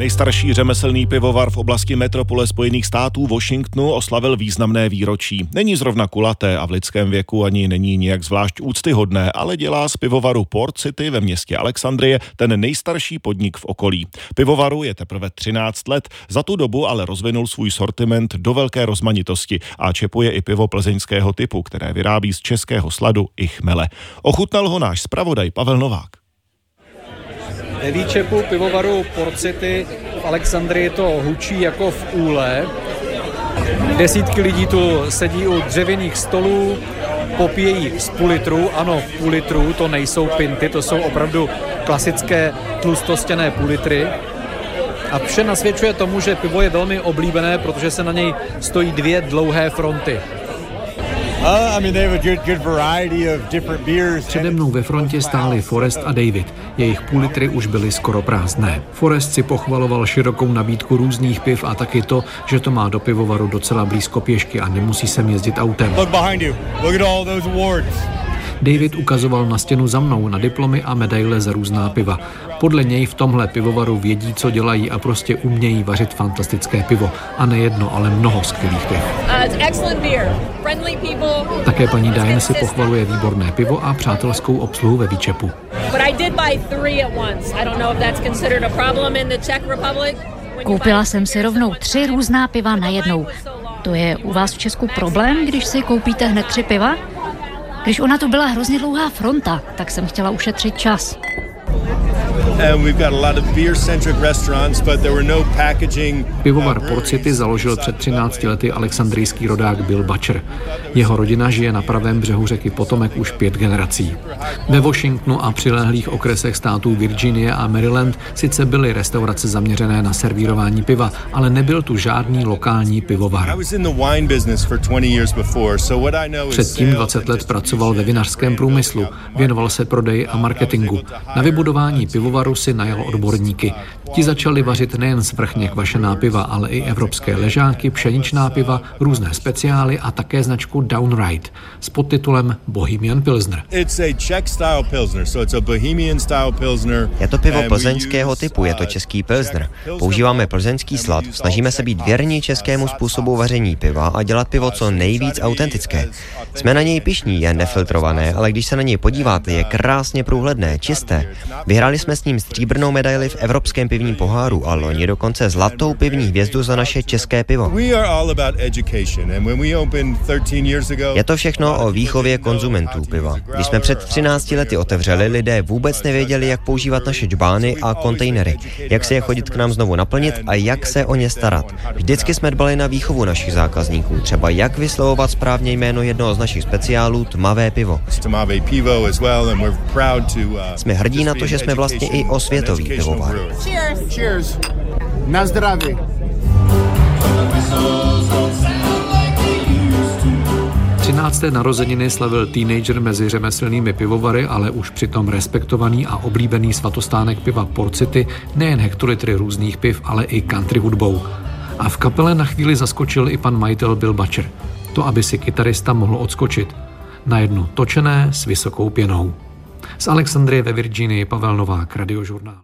Nejstarší řemeslný pivovar v oblasti metropole Spojených států Washingtonu oslavil významné výročí. Není zrovna kulaté a v lidském věku ani není nijak zvlášť úctyhodné, ale dělá z pivovaru Port City ve městě Alexandrie ten nejstarší podnik v okolí. Pivovaru je teprve 13 let, za tu dobu ale rozvinul svůj sortiment do velké rozmanitosti a čepuje i pivo plzeňského typu, které vyrábí z českého sladu i chmele. Ochutnal ho náš zpravodaj Pavel Novák. Ve výčepu pivovaru Port City v Alexandrii to hučí jako v úle. Desítky lidí tu sedí u dřevěných stolů, popíjejí z půl litru. Ano, půl litru to nejsou pinty, to jsou opravdu klasické tlustostěné půl litry. A vše nasvědčuje tomu, že pivo je velmi oblíbené, protože se na něj stojí dvě dlouhé fronty. Přede mnou ve frontě stáli Forest a David. Jejich půl litry už byly skoro prázdné. Forest si pochvaloval širokou nabídku různých piv a taky to, že to má do pivovaru docela blízko pěšky a nemusí sem jezdit autem. David ukazoval na stěnu za mnou na diplomy a medaile za různá piva. Podle něj v tomhle pivovaru vědí, co dělají a prostě umějí vařit fantastické pivo. A ne jedno, ale mnoho skvělých piv. Uh, Také paní Diane si pochvaluje výborné pivo a přátelskou obsluhu ve výčepu. Koupila jsem si rovnou tři různá piva na jednou. To je u vás v Česku problém, když si koupíte hned tři piva? Když ona to byla hrozně dlouhá fronta, tak jsem chtěla ušetřit čas. Pivovar Port City založil před 13 lety alexandrijský rodák Bill Butcher. Jeho rodina žije na pravém břehu řeky Potomek už pět generací. Ve Washingtonu a přilehlých okresech států Virginie a Maryland sice byly restaurace zaměřené na servírování piva, ale nebyl tu žádný lokální pivovar. Předtím 20 let pracoval ve vinařském průmyslu, věnoval se prodeji a marketingu. Na vybudování pivovaru si najal odborníky. Ti začali vařit nejen svrchně kvašená piva, ale i evropské ležáky, pšeničná piva, různé speciály a také značku Downright s podtitulem Bohemian Pilsner. Je to pivo plzeňského typu, je to český pilsner. Používáme plzeňský slad, snažíme se být věrní českému způsobu vaření piva a dělat pivo co nejvíc autentické. Jsme na něj pišní, je nefiltrované, ale když se na něj podíváte, je krásně průhledné, čisté. Vyhráli jsme s ním stříbrnou medaili v Evropském pivním poháru a loni dokonce zlatou pivní hvězdu za naše české pivo. Je to všechno o výchově konzumentů piva. Když jsme před 13 lety otevřeli, lidé vůbec nevěděli, jak používat naše džbány a kontejnery, jak se je chodit k nám znovu naplnit a jak se o ně starat. Vždycky jsme dbali na výchovu našich zákazníků, třeba jak vyslovovat správně jméno jednoho z našich speciálů tmavé pivo. Jsme hrdí na to, že jsme vlastně i osvětový pivovar. Cheers. Cheers. Na zdraví. Třinácté narozeniny slavil teenager mezi řemeslnými pivovary, ale už přitom respektovaný a oblíbený svatostánek piva Port City nejen hektolitry různých piv, ale i country hudbou. A v kapele na chvíli zaskočil i pan majitel Bill Butcher. To, aby si kytarista mohl odskočit. Na jedno točené s vysokou pěnou. Z Alexandrie ve Virginii Pavel Novák, Radiožurnál.